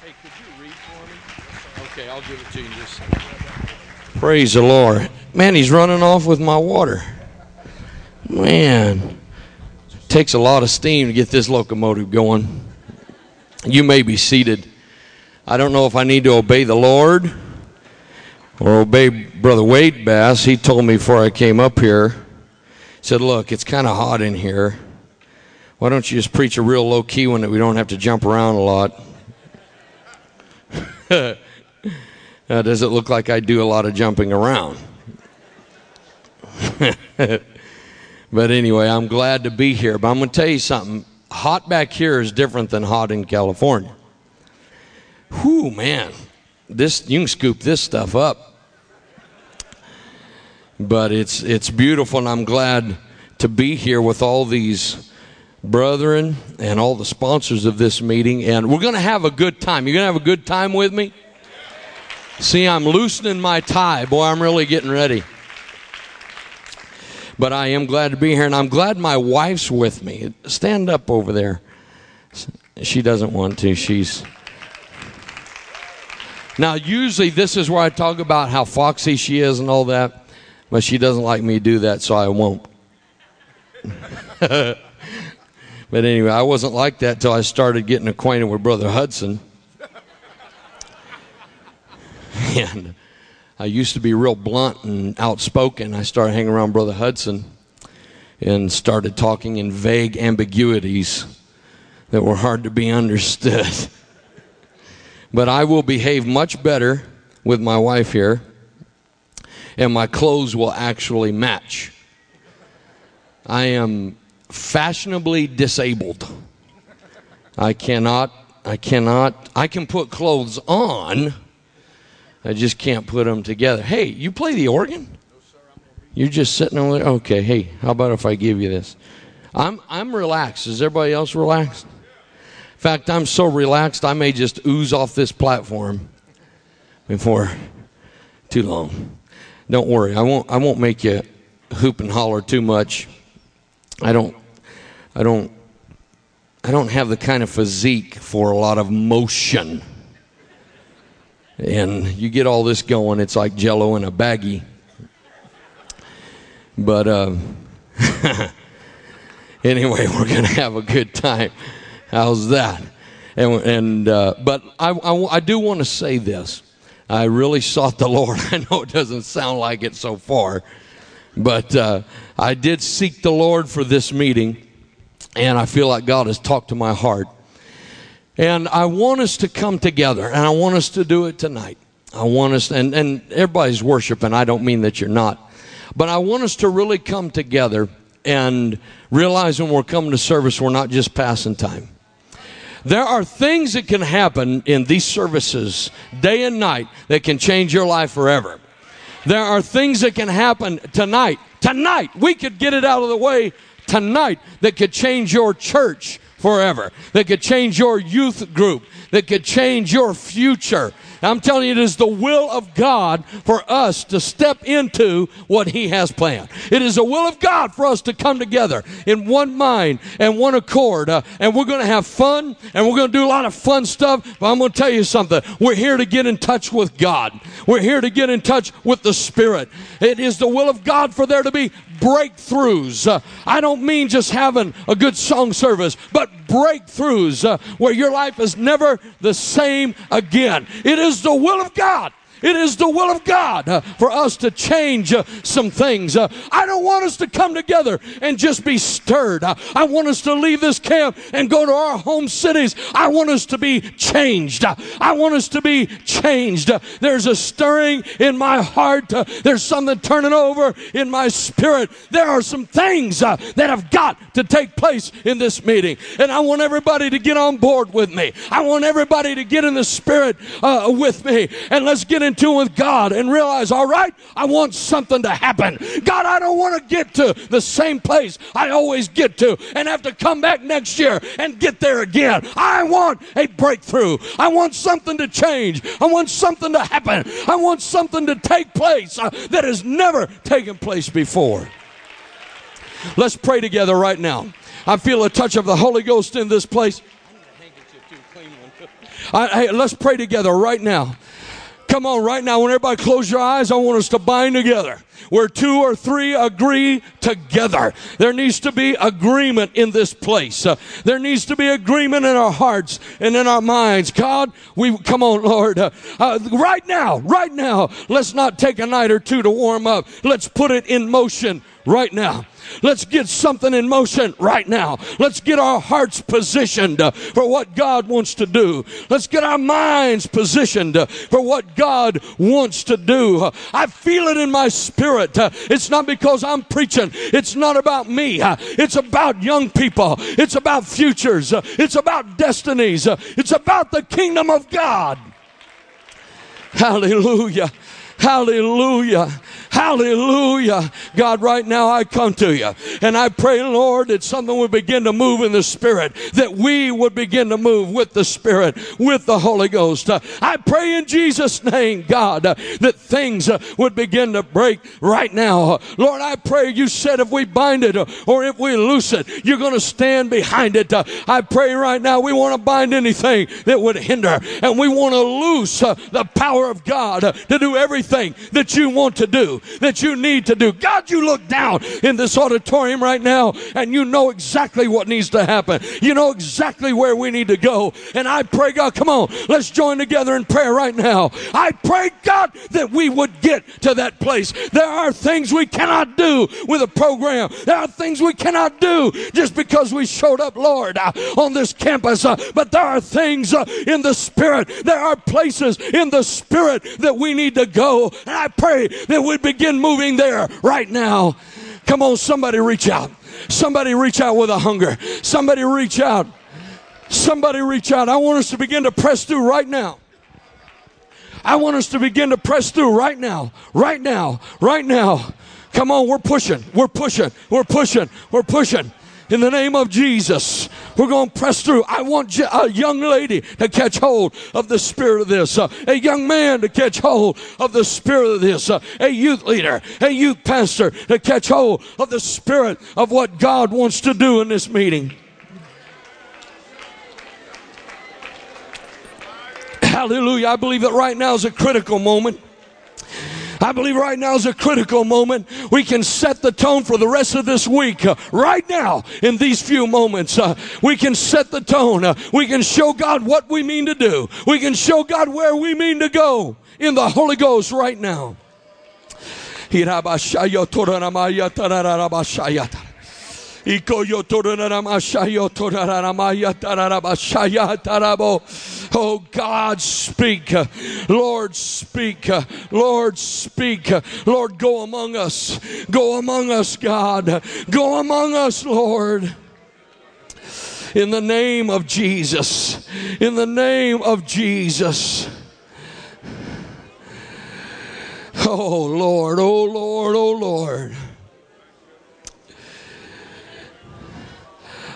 Hey, could you read for me? Okay, I'll give it to you just. Praise the Lord. Man, he's running off with my water. Man, takes a lot of steam to get this locomotive going. You may be seated. I don't know if I need to obey the Lord or obey Brother Wade Bass. He told me before I came up here, he said, Look, it's kind of hot in here. Why don't you just preach a real low key one that we don't have to jump around a lot? uh, does it look like I do a lot of jumping around? but anyway, I'm glad to be here. But I'm going to tell you something. Hot back here is different than hot in California. Whew, man. This you can scoop this stuff up. But it's it's beautiful and I'm glad to be here with all these brethren and all the sponsors of this meeting and we're going to have a good time. You're going to have a good time with me? See, I'm loosening my tie. Boy, I'm really getting ready. But I am glad to be here, and I'm glad my wife's with me. Stand up over there. She doesn't want to. She's. Now, usually, this is where I talk about how foxy she is and all that, but she doesn't like me to do that, so I won't. but anyway, I wasn't like that till I started getting acquainted with Brother Hudson. and I used to be real blunt and outspoken. I started hanging around Brother Hudson and started talking in vague ambiguities that were hard to be understood. but I will behave much better with my wife here, and my clothes will actually match. I am fashionably disabled. I cannot, I cannot, I can put clothes on I just can't put them together. Hey, you play the organ? You're just sitting over there. Okay, hey, how about if I give you this? I'm I'm relaxed. Is everybody else relaxed? In fact, I'm so relaxed I may just ooze off this platform before too long. Don't worry, I won't I won't make you hoop and holler too much. I don't I don't I don't have the kind of physique for a lot of motion and you get all this going. It's like Jello in a baggie. But uh, anyway, we're gonna have a good time. How's that? And, and uh, but I, I, I do want to say this. I really sought the Lord. I know it doesn't sound like it so far, but uh, I did seek the Lord for this meeting, and I feel like God has talked to my heart. And I want us to come together, and I want us to do it tonight. I want us, and, and everybody's worshiping. I don't mean that you're not. But I want us to really come together and realize when we're coming to service, we're not just passing time. There are things that can happen in these services day and night that can change your life forever. There are things that can happen tonight. Tonight, we could get it out of the way tonight that could change your church forever, that could change your youth group, that could change your future. I'm telling you, it is the will of God for us to step into what He has planned. It is the will of God for us to come together in one mind and one accord. Uh, and we're going to have fun and we're going to do a lot of fun stuff. But I'm going to tell you something. We're here to get in touch with God. We're here to get in touch with the Spirit. It is the will of God for there to be breakthroughs. Uh, I don't mean just having a good song service, but breakthroughs uh, where your life is never the same again. It is the will of God it is the will of God uh, for us to change uh, some things. Uh, I don't want us to come together and just be stirred. I want us to leave this camp and go to our home cities. I want us to be changed. I want us to be changed. There's a stirring in my heart. there's something turning over in my spirit. There are some things that have got to take place in this meeting. And I want everybody to get on board with me. I want everybody to get in the spirit with me. And let's get in in tune with God and realize, all right, I want something to happen. God, I don't want to get to the same place I always get to and have to come back next year and get there again. I want a breakthrough. I want something to change. I want something to happen. I want something to take place uh, that has never taken place before. Let's pray together right now. I feel a touch of the Holy Ghost in this place. I, hey, let's pray together right now. Come on, right now, when everybody close your eyes, I want us to bind together. Where two or three agree together. There needs to be agreement in this place. Uh, there needs to be agreement in our hearts and in our minds. God, we come on, Lord. Uh, uh, right now, right now, let's not take a night or two to warm up. Let's put it in motion right now. Let's get something in motion right now. Let's get our hearts positioned uh, for what God wants to do. Let's get our minds positioned uh, for what God wants to do. Uh, I feel it in my spirit. It's not because I'm preaching. It's not about me. It's about young people. It's about futures. It's about destinies. It's about the kingdom of God. Hallelujah. Hallelujah. Hallelujah. God, right now I come to you and I pray, Lord, that something would begin to move in the Spirit, that we would begin to move with the Spirit, with the Holy Ghost. I pray in Jesus' name, God, that things would begin to break right now. Lord, I pray you said if we bind it or if we loose it, you're going to stand behind it. I pray right now we want to bind anything that would hinder and we want to loose the power of God to do everything that you want to do that you need to do. God, you look down in this auditorium right now and you know exactly what needs to happen. You know exactly where we need to go. And I pray, God, come on, let's join together in prayer right now. I pray, God, that we would get to that place. There are things we cannot do with a program. There are things we cannot do just because we showed up, Lord, uh, on this campus. Uh, but there are things uh, in the Spirit. There are places in the Spirit that we need to go. And I pray that we begin moving there right now. Come on, somebody reach out. Somebody reach out with a hunger. Somebody reach out. Somebody reach out. I want us to begin to press through right now. I want us to begin to press through right now. Right now. Right now. Come on, we're pushing. We're pushing. We're pushing. We're pushing in the name of Jesus. We're going to press through. I want a young lady to catch hold of the spirit of this, uh, a young man to catch hold of the spirit of this, uh, a youth leader, a youth pastor to catch hold of the spirit of what God wants to do in this meeting. Hallelujah. I believe that right now is a critical moment. I believe right now is a critical moment. We can set the tone for the rest of this week. Uh, right now, in these few moments, uh, we can set the tone. Uh, we can show God what we mean to do. We can show God where we mean to go in the Holy Ghost right now. Oh God, speak. Lord, speak. Lord, speak. Lord, go among us. Go among us, God. Go among us, Lord. In the name of Jesus. In the name of Jesus. Oh Lord, oh Lord, oh Lord.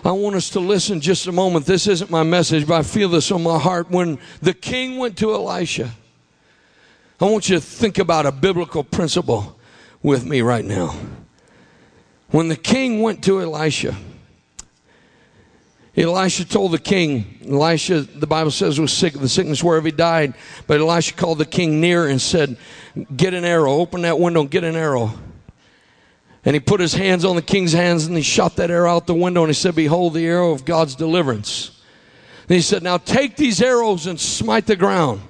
I want us to listen just a moment. This isn't my message, but I feel this on my heart. When the king went to Elisha, I want you to think about a biblical principle with me right now. When the king went to Elisha, Elisha told the king, Elisha, the Bible says, was sick of the sickness wherever he died. But Elisha called the king near and said, Get an arrow, open that window, get an arrow. And he put his hands on the king's hands and he shot that arrow out the window and he said, Behold the arrow of God's deliverance. And he said, Now take these arrows and smite the ground.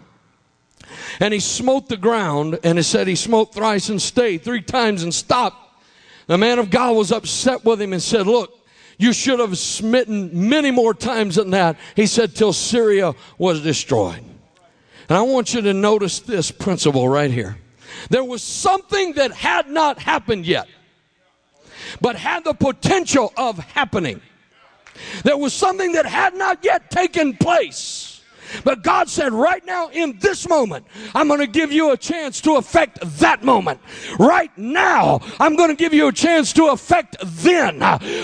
And he smote the ground and he said he smote thrice and stayed three times and stopped. The man of God was upset with him and said, Look, you should have smitten many more times than that. He said, till Syria was destroyed. And I want you to notice this principle right here. There was something that had not happened yet but had the potential of happening. There was something that had not yet taken place but God said, right now, in this moment, I'm going to give you a chance to affect that moment. Right now, I'm going to give you a chance to affect then.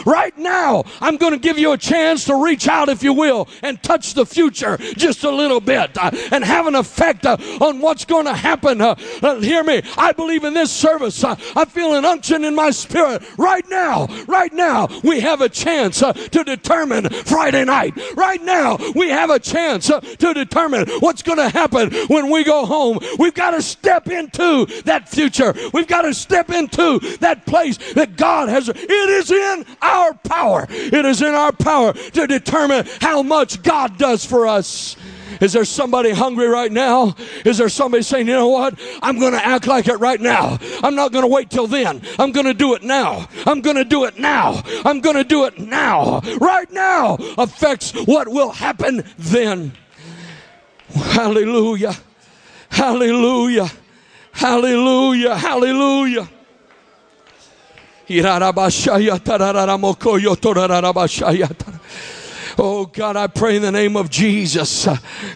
Right now, I'm going to give you a chance to reach out, if you will, and touch the future just a little bit uh, and have an effect uh, on what's going to happen. Uh, hear me. I believe in this service. I feel an unction in my spirit. Right now, right now, we have a chance to determine Friday night. Right now, we have a chance to determine what's going to happen when we go home. We've got to step into that future. We've got to step into that place that God has. It is in our power. It is in our power to determine how much God does for us. Is there somebody hungry right now? Is there somebody saying, you know what? I'm going to act like it right now. I'm not going to wait till then. I'm going to do it now. I'm going to do it now. I'm going to do it now. Right now affects what will happen then. Hallelujah. Hallelujah. Hallelujah. Hallelujah. Oh God, I pray in the name of Jesus.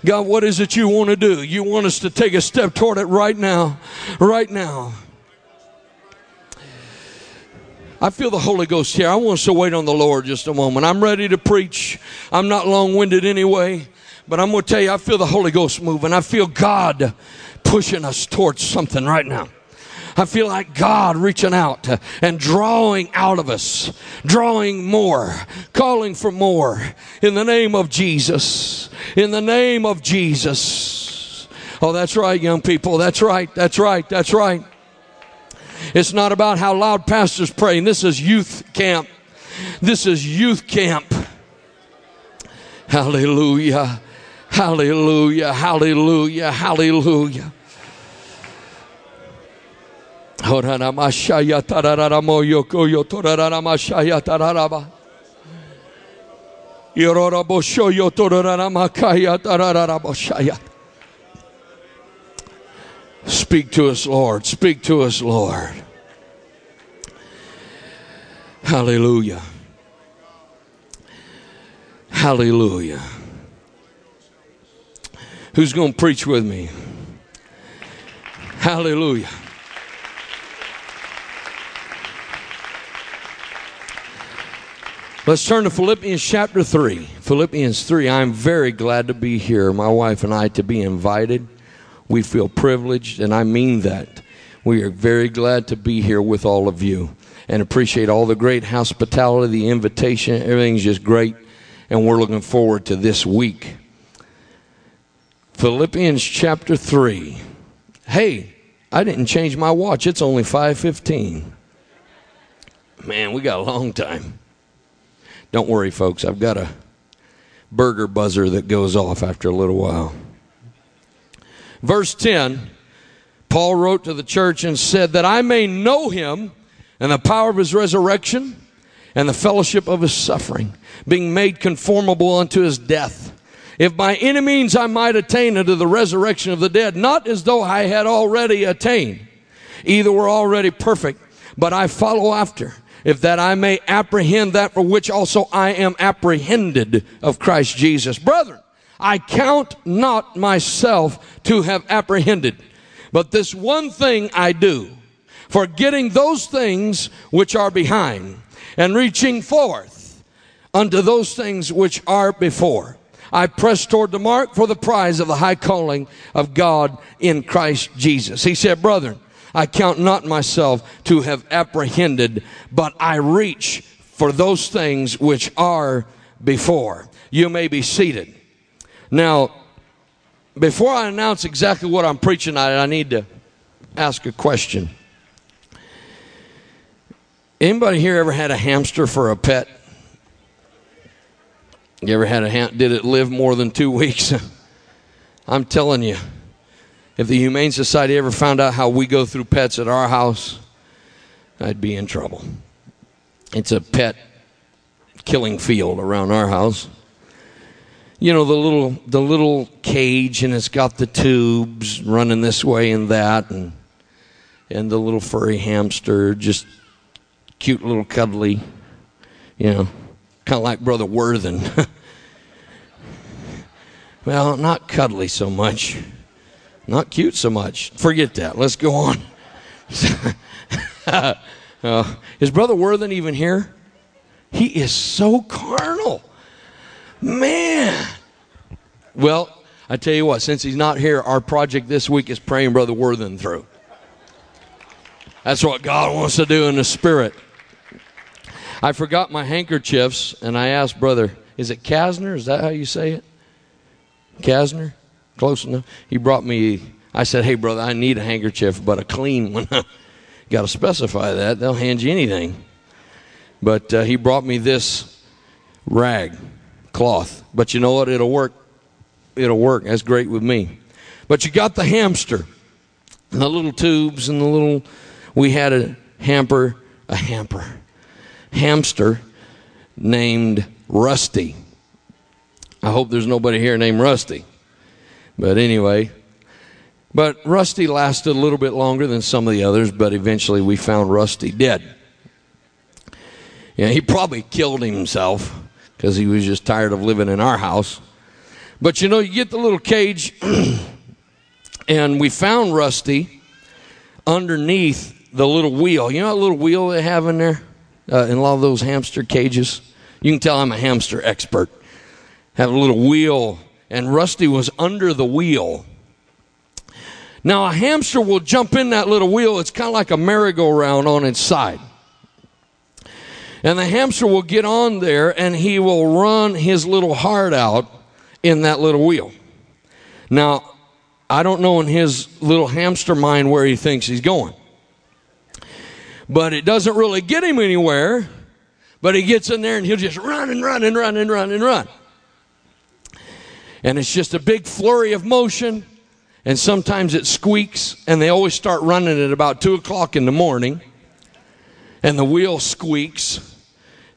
God, what is it you want to do? You want us to take a step toward it right now. Right now. I feel the Holy Ghost here. I want us to wait on the Lord just a moment. I'm ready to preach. I'm not long winded anyway, but I'm going to tell you, I feel the Holy Ghost moving. I feel God pushing us towards something right now. I feel like God reaching out and drawing out of us, drawing more, calling for more in the name of Jesus. In the name of Jesus. Oh, that's right, young people. That's right. That's right. That's right. It's not about how loud pastors praying. This is youth camp. This is youth camp. Hallelujah. Hallelujah. Hallelujah. Hallelujah. Speak to us, Lord. Speak to us, Lord. Hallelujah. Hallelujah. Who's going to preach with me? Hallelujah. Let's turn to Philippians chapter 3. Philippians 3. I'm very glad to be here, my wife and I, to be invited. We feel privileged, and I mean that. We are very glad to be here with all of you and appreciate all the great hospitality, the invitation. Everything's just great, and we're looking forward to this week. Philippians chapter 3. Hey, I didn't change my watch. It's only 5:15. Man, we got a long time. Don't worry, folks. I've got a burger buzzer that goes off after a little while. Verse 10 Paul wrote to the church and said, That I may know him and the power of his resurrection and the fellowship of his suffering, being made conformable unto his death. If by any means I might attain unto the resurrection of the dead, not as though I had already attained, either were already perfect, but I follow after if that I may apprehend that for which also I am apprehended of Christ Jesus. Brethren, I count not myself to have apprehended, but this one thing I do, forgetting those things which are behind, and reaching forth unto those things which are before. I press toward the mark for the prize of the high calling of God in Christ Jesus. He said, brethren, I count not myself to have apprehended, but I reach for those things which are before. You may be seated. Now, before I announce exactly what I'm preaching tonight, I need to ask a question. Anybody here ever had a hamster for a pet? You ever had a ham? Did it live more than two weeks? I'm telling you, if the Humane Society ever found out how we go through pets at our house, I'd be in trouble. It's a pet killing field around our house. You know the little the little cage and it's got the tubes running this way and that and and the little furry hamster just cute little cuddly, you know, kind of like brother Worthen. well, not cuddly so much. Not cute so much. Forget that. Let's go on. uh, is Brother Worthen even here? He is so carnal. Man. Well, I tell you what, since he's not here, our project this week is praying Brother Worthen through. That's what God wants to do in the spirit. I forgot my handkerchiefs and I asked Brother, is it Kasner? Is that how you say it? Kasner? Close enough. He brought me, I said, hey, brother, I need a handkerchief, but a clean one. Got to specify that. They'll hand you anything. But uh, he brought me this rag, cloth. But you know what? It'll work. It'll work. That's great with me. But you got the hamster, and the little tubes, and the little. We had a hamper, a hamper, hamster named Rusty. I hope there's nobody here named Rusty. But anyway, but Rusty lasted a little bit longer than some of the others, but eventually we found Rusty dead. Yeah, he probably killed himself because he was just tired of living in our house. But you know, you get the little cage, and we found Rusty underneath the little wheel. You know that little wheel they have in there uh, in a lot of those hamster cages? You can tell I'm a hamster expert. Have a little wheel, and Rusty was under the wheel. Now, a hamster will jump in that little wheel. It's kind of like a merry-go-round on its side. And the hamster will get on there and he will run his little heart out in that little wheel. Now, I don't know in his little hamster mind where he thinks he's going. But it doesn't really get him anywhere. But he gets in there and he'll just run and run and run and run and run. And it's just a big flurry of motion. And sometimes it squeaks. And they always start running at about 2 o'clock in the morning. And the wheel squeaks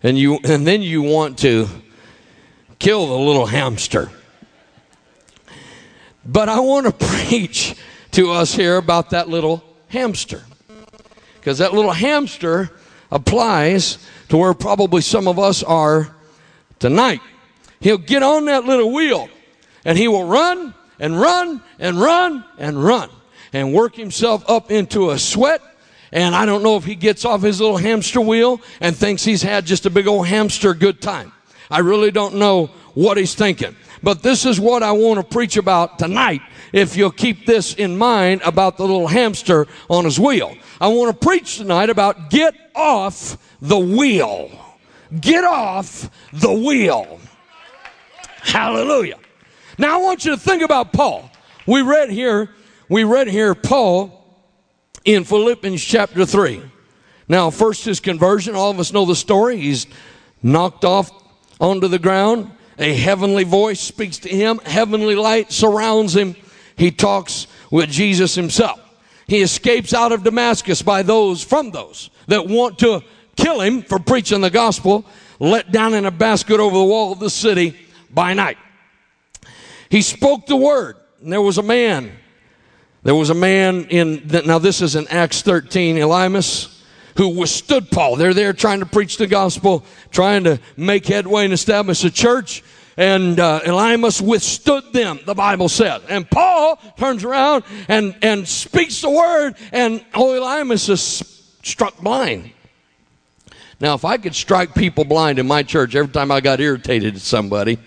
and you and then you want to kill the little hamster. But I want to preach to us here about that little hamster. Because that little hamster applies to where probably some of us are tonight. He'll get on that little wheel and he will run and run and run and run and work himself up into a sweat and I don't know if he gets off his little hamster wheel and thinks he's had just a big old hamster good time. I really don't know what he's thinking. But this is what I want to preach about tonight. If you'll keep this in mind about the little hamster on his wheel. I want to preach tonight about get off the wheel. Get off the wheel. Hallelujah. Now I want you to think about Paul. We read here, we read here Paul in Philippians chapter 3. Now, first his conversion, all of us know the story. He's knocked off onto the ground. A heavenly voice speaks to him, heavenly light surrounds him. He talks with Jesus himself. He escapes out of Damascus by those, from those that want to kill him for preaching the gospel, let down in a basket over the wall of the city by night. He spoke the word, and there was a man there was a man in, now this is in Acts 13, Elymas, who withstood Paul. They're there trying to preach the gospel, trying to make headway and establish a church. And uh, Elymas withstood them, the Bible says. And Paul turns around and, and speaks the word, and oh, Elymas is struck blind. Now, if I could strike people blind in my church every time I got irritated at somebody,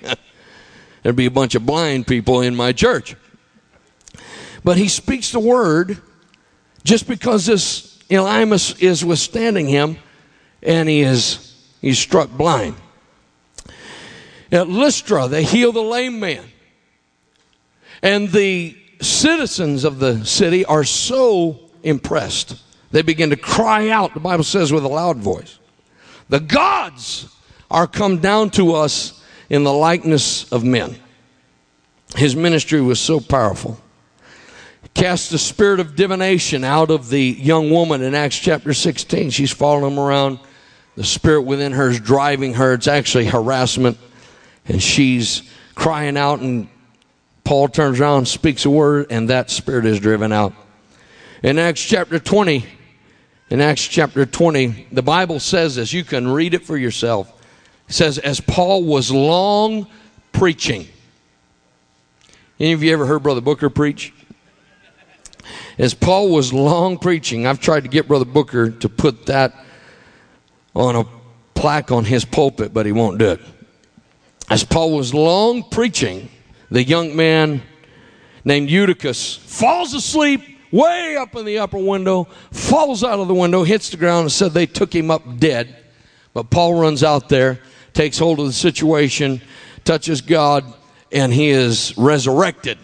there'd be a bunch of blind people in my church. But he speaks the word just because this Elymas is withstanding him and he is he's struck blind. At Lystra, they heal the lame man. And the citizens of the city are so impressed. They begin to cry out, the Bible says, with a loud voice. The gods are come down to us in the likeness of men. His ministry was so powerful cast the spirit of divination out of the young woman in Acts chapter 16. She's following him around. The spirit within her is driving her. It's actually harassment. And she's crying out, and Paul turns around speaks a word, and that spirit is driven out. In Acts chapter 20, in Acts chapter 20, the Bible says this. You can read it for yourself. It says, As Paul was long preaching. Any of you ever heard Brother Booker preach? As Paul was long preaching, I've tried to get Brother Booker to put that on a plaque on his pulpit, but he won't do it. As Paul was long preaching, the young man named Eutychus falls asleep way up in the upper window, falls out of the window, hits the ground, and said they took him up dead. But Paul runs out there, takes hold of the situation, touches God, and he is resurrected.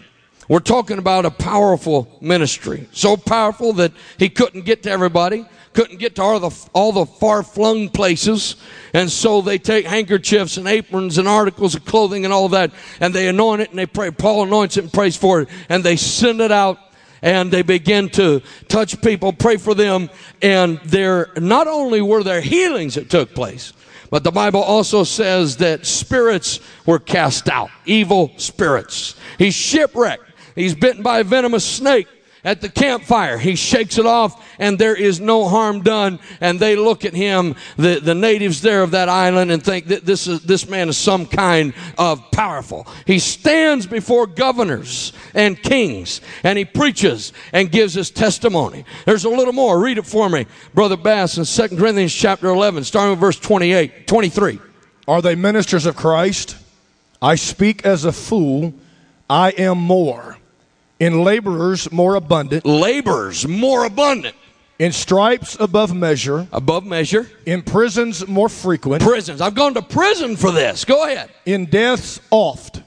We're talking about a powerful ministry. So powerful that he couldn't get to everybody, couldn't get to all the, all the far flung places. And so they take handkerchiefs and aprons and articles of clothing and all that, and they anoint it and they pray. Paul anoints it and prays for it, and they send it out and they begin to touch people, pray for them, and there not only were there healings that took place, but the Bible also says that spirits were cast out, evil spirits. He's shipwrecked. He's bitten by a venomous snake at the campfire. He shakes it off and there is no harm done. And they look at him, the, the natives there of that island, and think that this is, this man is some kind of powerful. He stands before governors and kings and he preaches and gives his testimony. There's a little more. Read it for me, Brother Bass in 2 Corinthians chapter 11, starting with verse 28, 23. Are they ministers of Christ? I speak as a fool. I am more in laborers more abundant, Laborers more abundant, in stripes above measure, above measure, in prisons more frequent, prisons. I've gone to prison for this. Go ahead. in deaths oft.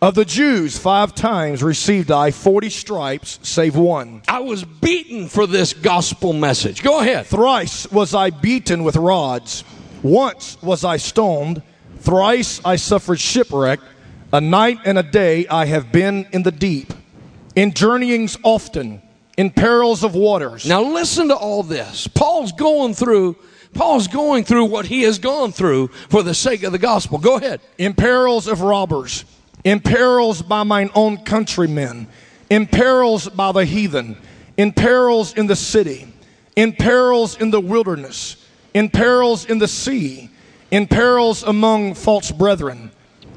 Of the Jews, five times received I forty stripes, save one. I was beaten for this gospel message. Go ahead. Thrice was I beaten with rods. Once was I stoned. Thrice I suffered shipwreck. A night and a day I have been in the deep. In journeyings often, in perils of waters. Now listen to all this. Paul's going through Paul's going through what he has gone through for the sake of the gospel. Go ahead. in perils of robbers, in perils by mine own countrymen, in perils by the heathen, in perils in the city, in perils in the wilderness, in perils in the sea, in perils among false brethren,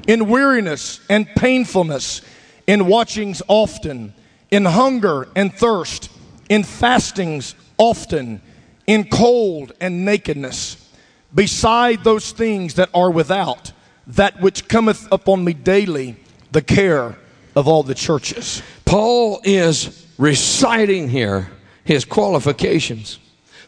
in weariness and painfulness, in watchings often, in hunger and thirst, in fastings often, in cold and nakedness beside those things that are without, that which cometh upon me daily, the care of all the churches. Paul is reciting here his qualifications.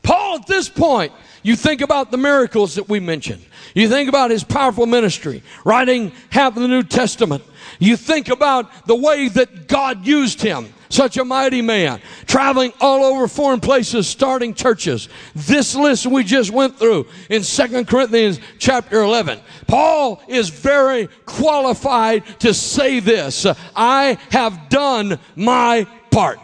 Paul, at this point, you think about the miracles that we mentioned. You think about his powerful ministry, writing half of the New Testament. You think about the way that God used him, such a mighty man, traveling all over foreign places, starting churches. This list we just went through in Second Corinthians chapter 11. Paul is very qualified to say this. I have done my part.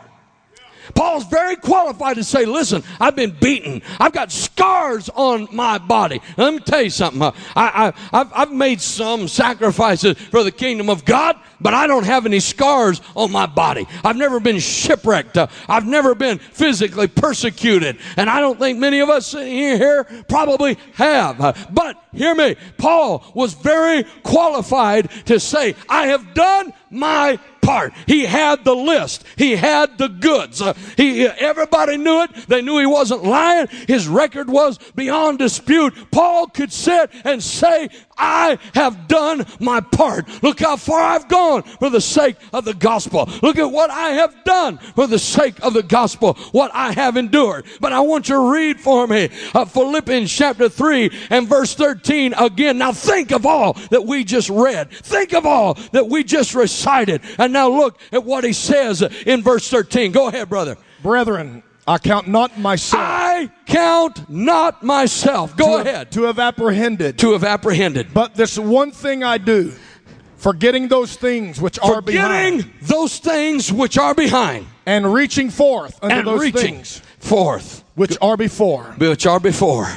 Paul's very qualified to say, listen, I've been beaten. I've got scars on my body. Let me tell you something. I, I've made some sacrifices for the kingdom of God, but I don't have any scars on my body. I've never been shipwrecked. I've never been physically persecuted. And I don't think many of us here probably have. But hear me. Paul was very qualified to say, I have done my part. He had the list. He had the goods. Uh, he, everybody knew it. They knew he wasn't lying. His record was beyond dispute. Paul could sit and say, I have done my part. Look how far I've gone for the sake of the gospel. Look at what I have done for the sake of the gospel, what I have endured. But I want you to read for me uh, Philippians chapter 3 and verse 13 again. Now think of all that we just read. Think of all that we just recited. And now look at what he says in verse 13. Go ahead, brother. Brethren, I count not myself I count not myself. Go to, ahead. to have apprehended, To have apprehended. but this one thing I do, forgetting those things which are behind, Forgetting those things which are behind and reaching forth unto and those reaching things forth which are before. which are before.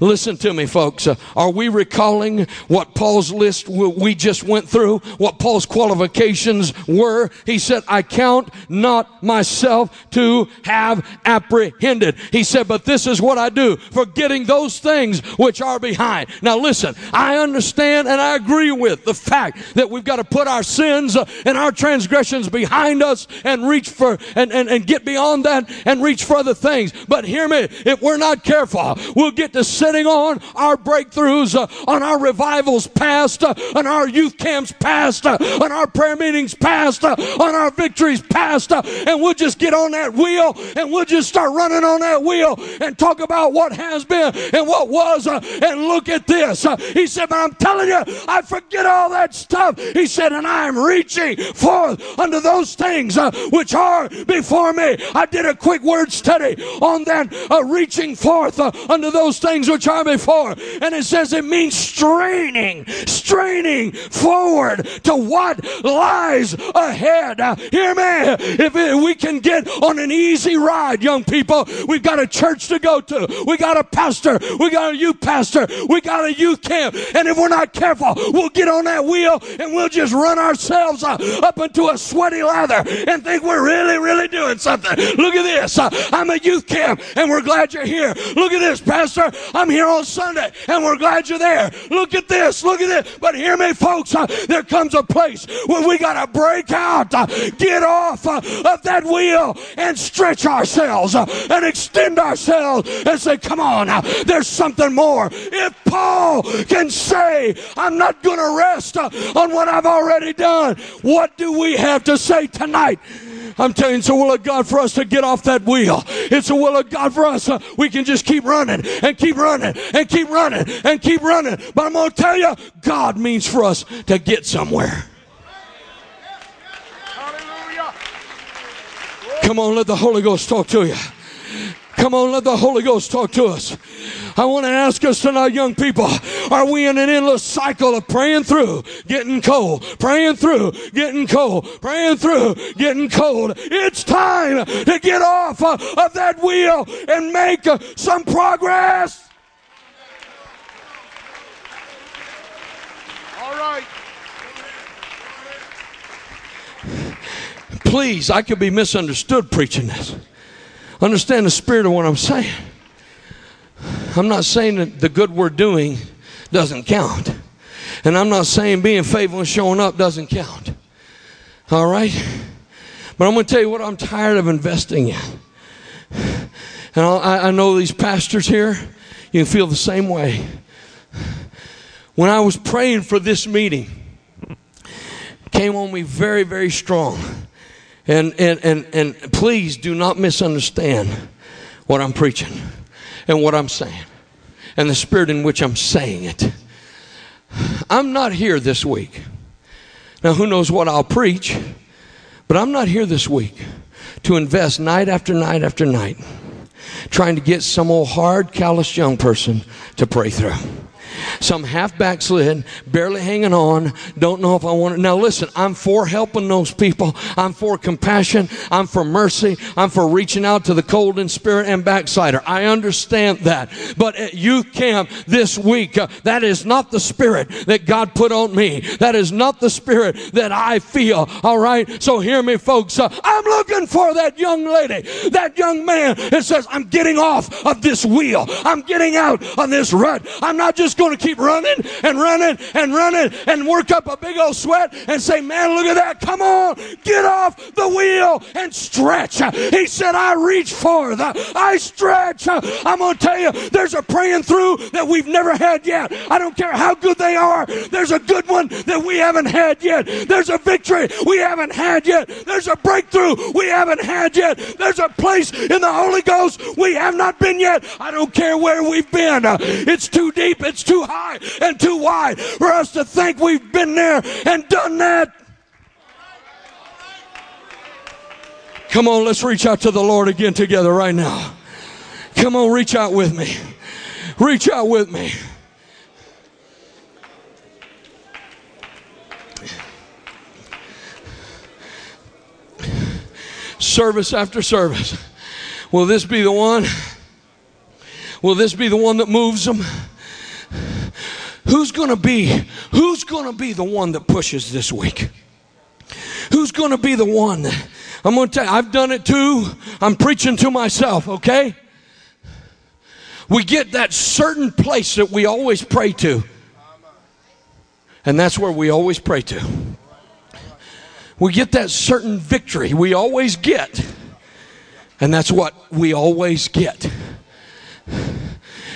Listen to me, folks. Uh, are we recalling what Paul's list we just went through? What Paul's qualifications were? He said, I count not myself to have apprehended. He said, but this is what I do, forgetting those things which are behind. Now listen, I understand and I agree with the fact that we've got to put our sins uh, and our transgressions behind us and reach for, and, and, and get beyond that and reach for other things. But hear me, if we're not careful, we'll get to sin sitting on our breakthroughs, uh, on our revivals past, uh, on our youth camps past, uh, on our prayer meetings past, uh, on our victories past, uh, and we'll just get on that wheel and we'll just start running on that wheel and talk about what has been and what was, uh, and look at this. He said, but I'm telling you, I forget all that stuff. He said, and I am reaching forth unto those things which are before me. I did a quick word study on that reaching forth uh, unto those things which are before. And it says it means straining, straining forward to what lies ahead. Uh, hear me. If we can get on an easy ride, young people, we've got a church to go to. We got a pastor. We got a youth pastor. We got a youth camp. And if we're not careful, we'll get on that wheel and we'll just run ourselves uh, up into a sweaty lather and think we're really, really doing something. Look at this. Uh, I'm a youth camp and we're glad you're here. Look at this, Pastor. I'm here on Sunday and we're glad you're there. Look at this. Look at this. But hear me, folks. Uh, there comes a place where we got to break out, uh, get off uh, of that wheel and stretch ourselves uh, and extend ourselves and say, come on, uh, there's something more. If Paul can say, I'm not going to rest uh, on what I've already done, what do we have to say tonight? I'm telling you, it's a will of God for us to get off that wheel. It's a will of God for us. We can just keep running and keep running and keep running and keep running. But I'm going to tell you, God means for us to get somewhere. Come on, let the Holy Ghost talk to you. Come on, let the Holy Ghost talk to us. I want to ask us tonight, young people, are we in an endless cycle of praying through, getting cold, praying through, getting cold, praying through, getting cold? It's time to get off uh, of that wheel and make uh, some progress. All right. Please, I could be misunderstood preaching this. Understand the spirit of what I'm saying. I'm not saying that the good we're doing doesn't count. And I'm not saying being faithful and showing up doesn't count. All right? But I'm going to tell you what I'm tired of investing in. And I, I know these pastors here, you can feel the same way. When I was praying for this meeting, came on me very, very strong. And, and, and, and please do not misunderstand what I'm preaching and what I'm saying and the spirit in which I'm saying it. I'm not here this week. Now, who knows what I'll preach, but I'm not here this week to invest night after night after night trying to get some old hard, callous young person to pray through some half backslid, barely hanging on, don't know if I want it. Now listen, I'm for helping those people. I'm for compassion. I'm for mercy. I'm for reaching out to the cold in spirit and backslider. I understand that. But at youth camp this week, uh, that is not the spirit that God put on me. That is not the spirit that I feel. All right. So hear me, folks. Uh, I'm looking for that young lady, that young man that says, I'm getting off of this wheel. I'm getting out on this rut. I'm not just going to keep running and running and running and work up a big old sweat and say, Man, look at that. Come on, get off the wheel and stretch. He said, I reach forth, I stretch. I'm going to tell you, there's a praying through that we've never had yet. I don't care how good they are, there's a good one that we haven't had yet. There's a victory we haven't had yet. There's a breakthrough we haven't had yet. There's a place in the Holy Ghost we have not been yet. I don't care where we've been. It's too deep, it's too high and too wide for us to think we've been there and done that. Come on, let's reach out to the Lord again together right now. Come on, reach out with me. Reach out with me. Service after service. Will this be the one? Will this be the one that moves them? Who's going to be who's going to be the one that pushes this week? Who's going to be the one? I'm going to tell you, I've done it too. I'm preaching to myself, okay? We get that certain place that we always pray to. And that's where we always pray to. We get that certain victory we always get. And that's what we always get.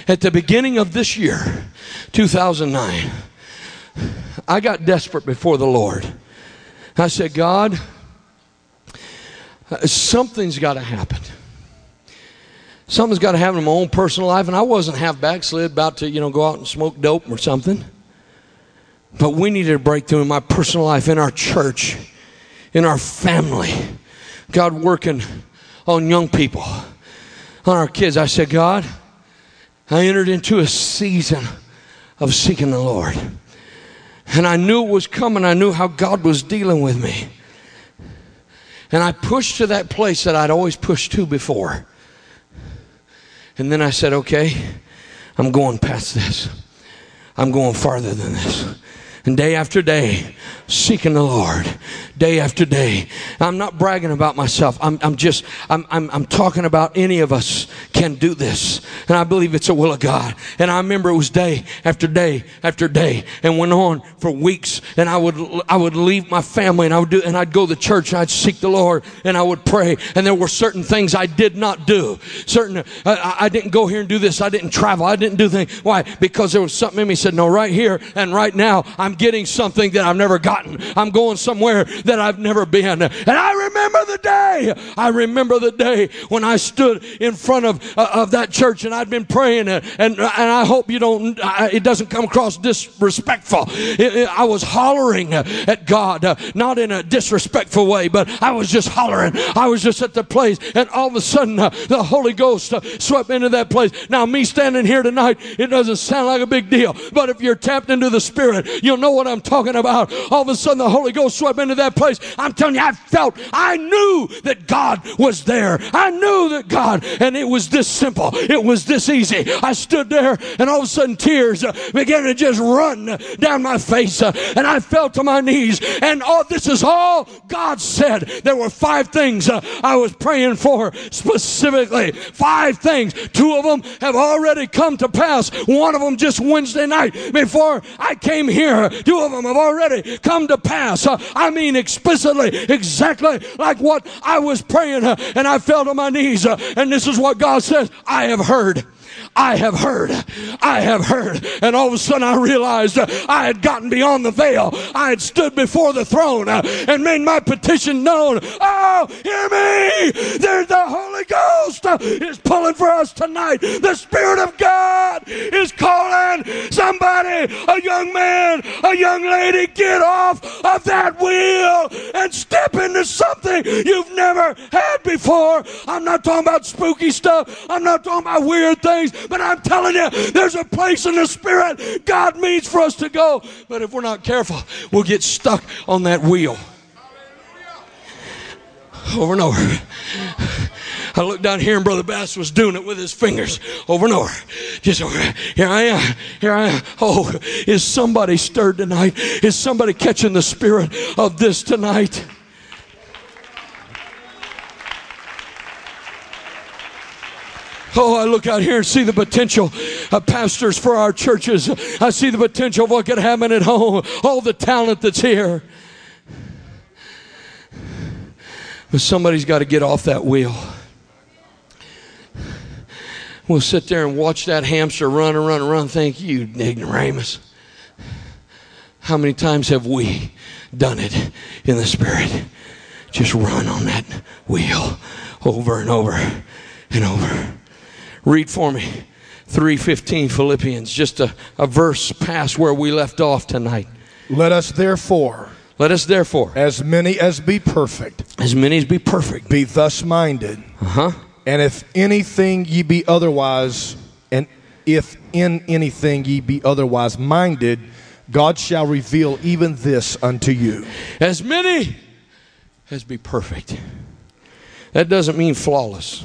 At the beginning of this year, 2009, I got desperate before the Lord. I said, God, uh, something's got to happen. Something's got to happen in my own personal life, and I wasn't half backslid, about to, you know, go out and smoke dope or something. But we needed a breakthrough in my personal life, in our church, in our family. God working on young people, on our kids. I said, God, I entered into a season of seeking the Lord. And I knew it was coming. I knew how God was dealing with me. And I pushed to that place that I'd always pushed to before. And then I said, okay, I'm going past this. I'm going farther than this. And day after day, seeking the Lord day after day. I'm not bragging about myself. I'm, I'm just, I'm, I'm, I'm talking about any of us can do this. And I believe it's a will of God. And I remember it was day after day after day and went on for weeks. And I would, I would leave my family and I would do, and I'd go to church and I'd seek the Lord and I would pray. And there were certain things I did not do. Certain, I, I didn't go here and do this. I didn't travel. I didn't do things. Why? Because there was something in me said, no, right here and right now, I'm getting something that I've never gotten. I'm going somewhere that I've never been. And I remember the day, I remember the day when I stood in front of, uh, of that church and I'd been praying and, and, and I hope you don't, uh, it doesn't come across disrespectful. It, it, I was hollering at God, uh, not in a disrespectful way, but I was just hollering. I was just at the place and all of a sudden uh, the Holy Ghost uh, swept into that place. Now me standing here tonight, it doesn't sound like a big deal, but if you're tapped into the Spirit, you'll know what I'm talking about. All of a sudden the Holy Ghost swept into that place. I'm telling you, I felt, I knew that God was there. I knew that God, and it was this simple. It was this easy. I stood there, and all of a sudden tears uh, began to just run down my face, uh, and I fell to my knees. And all this is all God said. There were five things uh, I was praying for specifically. Five things. Two of them have already come to pass. One of them just Wednesday night before I came here. Two of them have already come to pass. Uh, I mean, explicitly, exactly like what I was praying, uh, and I fell to my knees. Uh, and this is what God says I have heard. I have heard. I have heard. And all of a sudden I realized I had gotten beyond the veil. I had stood before the throne and made my petition known. Oh, hear me. There's the Holy Ghost is pulling for us tonight. The Spirit of God is calling somebody, a young man, a young lady, get off of that wheel and step into something you've never had before. I'm not talking about spooky stuff. I'm not talking about weird things. But I'm telling you, there's a place in the Spirit God means for us to go. But if we're not careful, we'll get stuck on that wheel. Over and over. I looked down here and Brother Bass was doing it with his fingers over and over. Just over. Here I am. Here I am. Oh, is somebody stirred tonight? Is somebody catching the spirit of this tonight? Oh, I look out here and see the potential of pastors for our churches. I see the potential of what could happen at home, all the talent that's here. But somebody's got to get off that wheel. We'll sit there and watch that hamster run and run and run. Thank you, ignoramus. How many times have we done it in the spirit? Just run on that wheel over and over and over. Read for me 315 Philippians, just a, a verse past where we left off tonight. Let us therefore, Let us therefore, as many as be perfect, as many as be perfect, be thus minded. uh huh, And if anything ye be otherwise, and if in anything ye be otherwise minded, God shall reveal even this unto you. as many as be perfect. That doesn't mean flawless.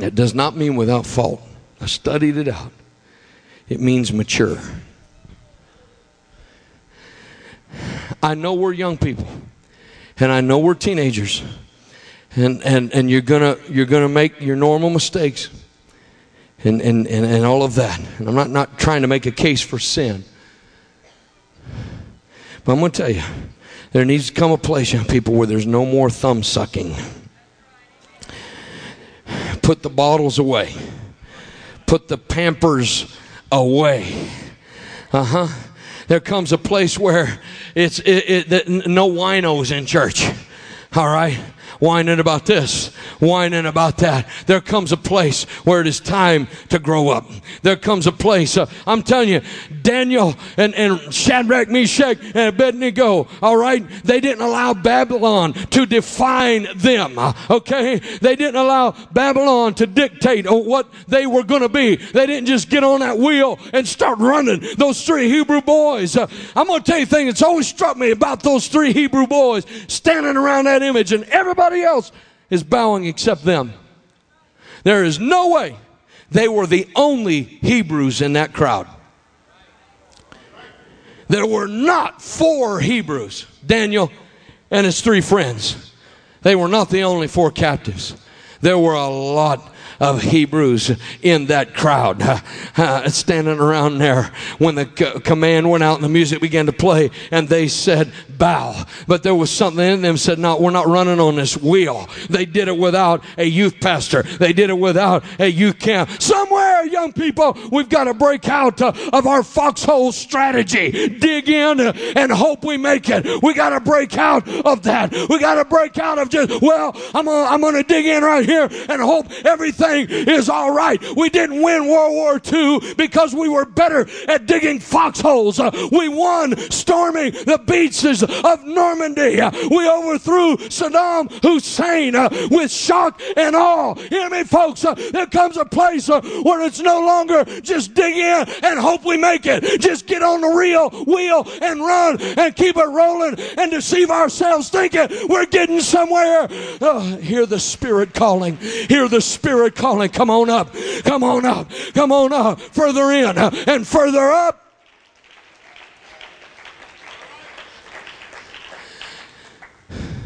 It does not mean without fault. I studied it out. It means mature. I know we're young people, and I know we're teenagers, and, and, and you're gonna you're gonna make your normal mistakes, and, and, and, and all of that. And I'm not, not trying to make a case for sin, but I'm gonna tell you, there needs to come a place, young people, where there's no more thumb sucking. Put the bottles away. put the pampers away. Uh huh. There comes a place where it's it, it, no winos in church. All right whining about this, whining about that. There comes a place where it is time to grow up. There comes a place, uh, I'm telling you, Daniel and, and Shadrach, Meshach, and Abednego, all right, they didn't allow Babylon to define them, okay? They didn't allow Babylon to dictate what they were going to be. They didn't just get on that wheel and start running. Those three Hebrew boys, uh, I'm going to tell you a thing that's always struck me about those three Hebrew boys standing around that image, and everybody else is bowing except them. There is no way they were the only Hebrews in that crowd. There were not four Hebrews, Daniel and his three friends. They were not the only four captives. There were a lot of Hebrews in that crowd. Uh, standing around there when the c- command went out and the music began to play and they said bow. But there was something in them said no we're not running on this wheel. They did it without a youth pastor. They did it without a youth camp. Somewhere young people we've got to break out uh, of our foxhole strategy. Dig in and hope we make it. We got to break out of that. We got to break out of just well i'm gonna, I'm gonna dig in right here and hope everything everything is all right. We didn't win World War II because we were better at digging foxholes. Uh, we won storming the beaches of Normandy. Uh, we overthrew Saddam Hussein uh, with shock and awe. Hear me, folks? There comes a place where it's no longer just dig in and hope we make it. Just get on the real wheel and run and keep it rolling and deceive ourselves thinking we're getting somewhere. Uh, hear the Spirit calling. Hear the Spirit calling, come on up, come on up, come on up, further in and further up.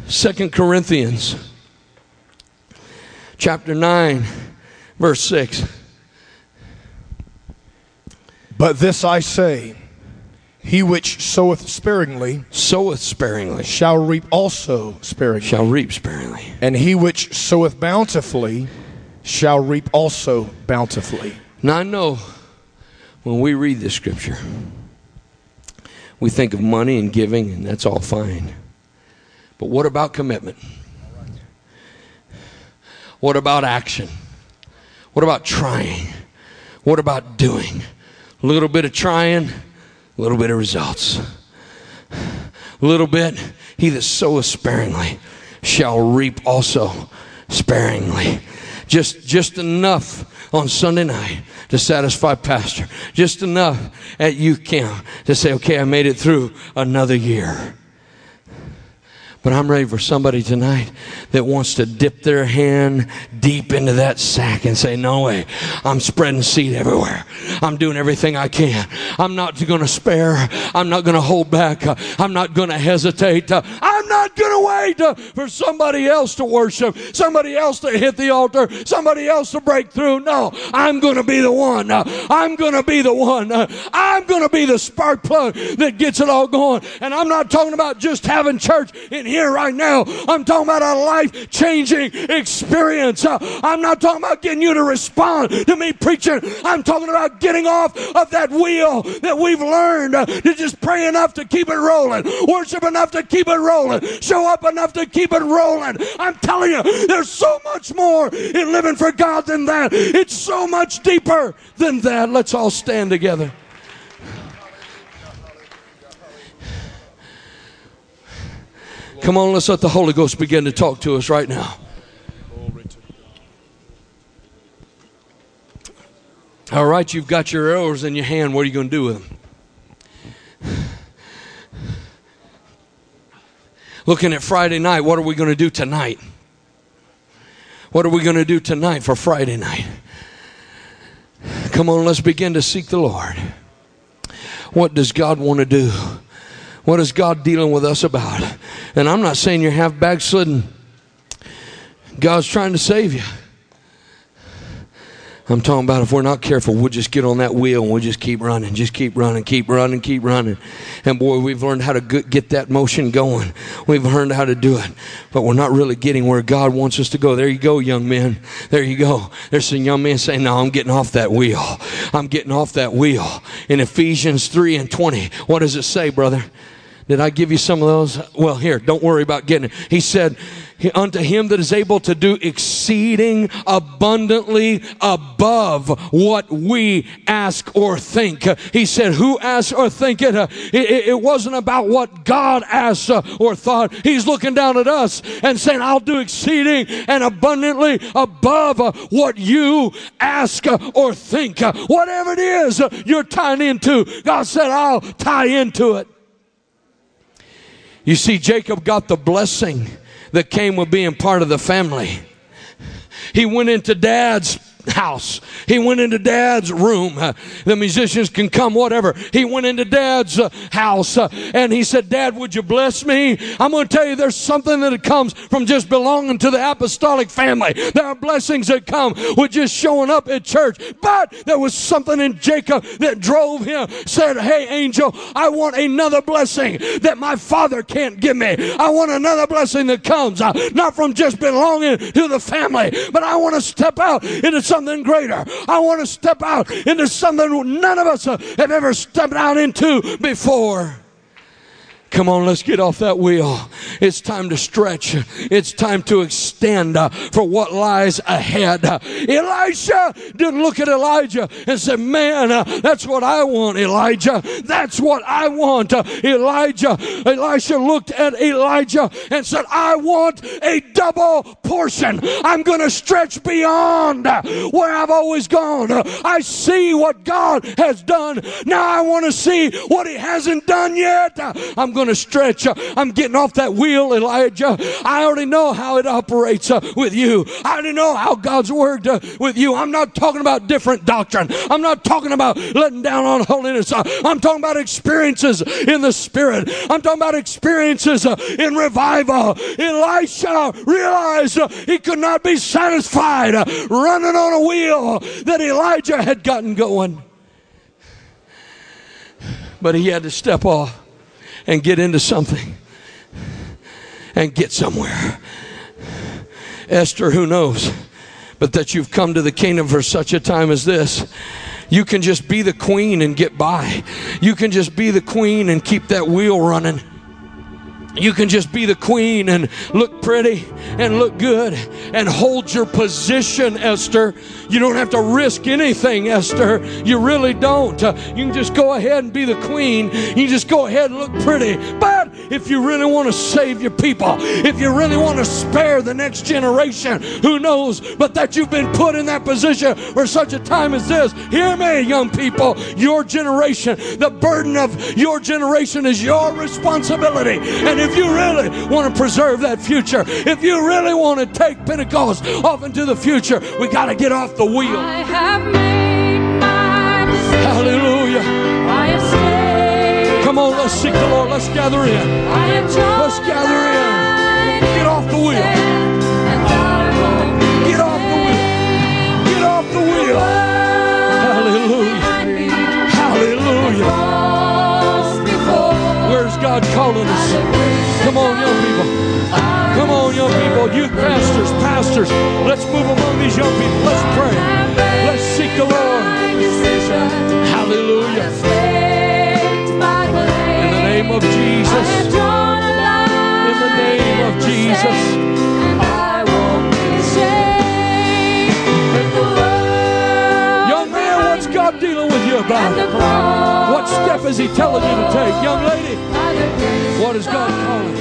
Second Corinthians chapter 9 verse 6 But this I say he which soweth sparingly soweth sparingly. shall reap also sparingly. Shall reap sparingly. And he which soweth bountifully shall reap also bountifully. Now I know when we read this scripture, we think of money and giving, and that's all fine. But what about commitment? What about action? What about trying? What about doing? A little bit of trying, a little bit of results. A little bit, he that soweth sparingly shall reap also sparingly just just enough on Sunday night to satisfy pastor. Just enough at youth camp to say, okay, I made it through another year. But I'm ready for somebody tonight that wants to dip their hand deep into that sack and say, No way, I'm spreading seed everywhere. I'm doing everything I can. I'm not going to spare. I'm not going to hold back. I'm not going to hesitate. I'm not going to wait for somebody else to worship, somebody else to hit the altar, somebody else to break through. No, I'm going to be the one. I'm going to be the one. I'm going to be the spark plug that gets it all going. And I'm not talking about just having church in here right now. I'm talking about a life changing experience. Uh, I'm not talking about getting you to respond to me preaching. I'm talking about getting off of that wheel that we've learned uh, to just pray enough to keep it rolling, worship enough to keep it rolling, show up enough to keep it rolling. I'm telling you, there's so much more in living for God than that. It's so much deeper than that. Let's all stand together. Come on, let's let the Holy Ghost begin to talk to us right now. All right, you've got your arrows in your hand. What are you going to do with them? Looking at Friday night, what are we going to do tonight? What are we going to do tonight for Friday night? Come on, let's begin to seek the Lord. What does God want to do? What is God dealing with us about? And I'm not saying you're half backslidden. God's trying to save you. I'm talking about if we're not careful, we'll just get on that wheel and we'll just keep running, just keep running, keep running, keep running. And boy, we've learned how to get that motion going. We've learned how to do it, but we're not really getting where God wants us to go. There you go, young men. There you go. There's some young men saying, No, I'm getting off that wheel. I'm getting off that wheel. In Ephesians 3 and 20, what does it say, brother? Did I give you some of those? Well, here, don't worry about getting it. He said, unto him that is able to do exceeding abundantly above what we ask or think. He said, Who asks or think it? It, wasn't about what God asked uh, or thought. He's looking down at us and saying, I'll do exceeding and abundantly above uh, what you ask uh, or think. Whatever it is you're tying into, God said, I'll tie into it. You see, Jacob got the blessing that came with being part of the family. He went into dad's house. He went into dad's room. Uh, the musicians can come, whatever. He went into dad's uh, house uh, and he said, Dad, would you bless me? I'm going to tell you there's something that comes from just belonging to the apostolic family. There are blessings that come with just showing up at church. But there was something in Jacob that drove him, said, Hey, angel, I want another blessing that my father can't give me. I want another blessing that comes not from just belonging to the family, but I want to step out into something greater. I want to step out into something none of us have ever stepped out into before. Come on, let's get off that wheel. It's time to stretch. It's time to extend uh, for what lies ahead. Elisha didn't look at Elijah and say, Man, uh, that's what I want, Elijah. That's what I want, Elijah. Elisha looked at Elijah and said, I want a double portion. I'm going to stretch beyond where I've always gone. I see what God has done. Now I want to see what He hasn't done yet. I'm going to stretch. I'm getting off that wheel, Elijah. I already know how it operates uh, with you. I already know how God's worked uh, with you. I'm not talking about different doctrine. I'm not talking about letting down on holiness. Uh, I'm talking about experiences in the spirit. I'm talking about experiences in revival. Elisha realized he could not be satisfied running on a wheel that Elijah had gotten going. But he had to step off and get into something and get somewhere. Esther, who knows? But that you've come to the kingdom for such a time as this. You can just be the queen and get by. You can just be the queen and keep that wheel running. You can just be the queen and look pretty and look good and hold your position, Esther. You don't have to risk anything, Esther. You really don't. Uh, you can just go ahead and be the queen. You just go ahead and look pretty. But if you really want to save your people, if you really want to spare the next generation, who knows but that you've been put in that position for such a time as this. Hear me, young people. Your generation, the burden of your generation is your responsibility. And if you really want to preserve that future, if you really want to take Pentecost off into the future, we got to get off the wheel. Hallelujah. Come on, let's seek the Lord. Let's gather in. Let's gather in. Get off the wheel. Get off the wheel. Get off the wheel. Hallelujah. Hallelujah. Where's God calling us? Youth pastors, pastors. Let's move among these young people. Let's pray. Let's seek the Lord. Hallelujah. In the name of Jesus. In the name of Jesus. Young man, what's God dealing with you about? What step is He telling you to take? Young lady, what is God calling?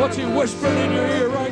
What's He whispering in your ear right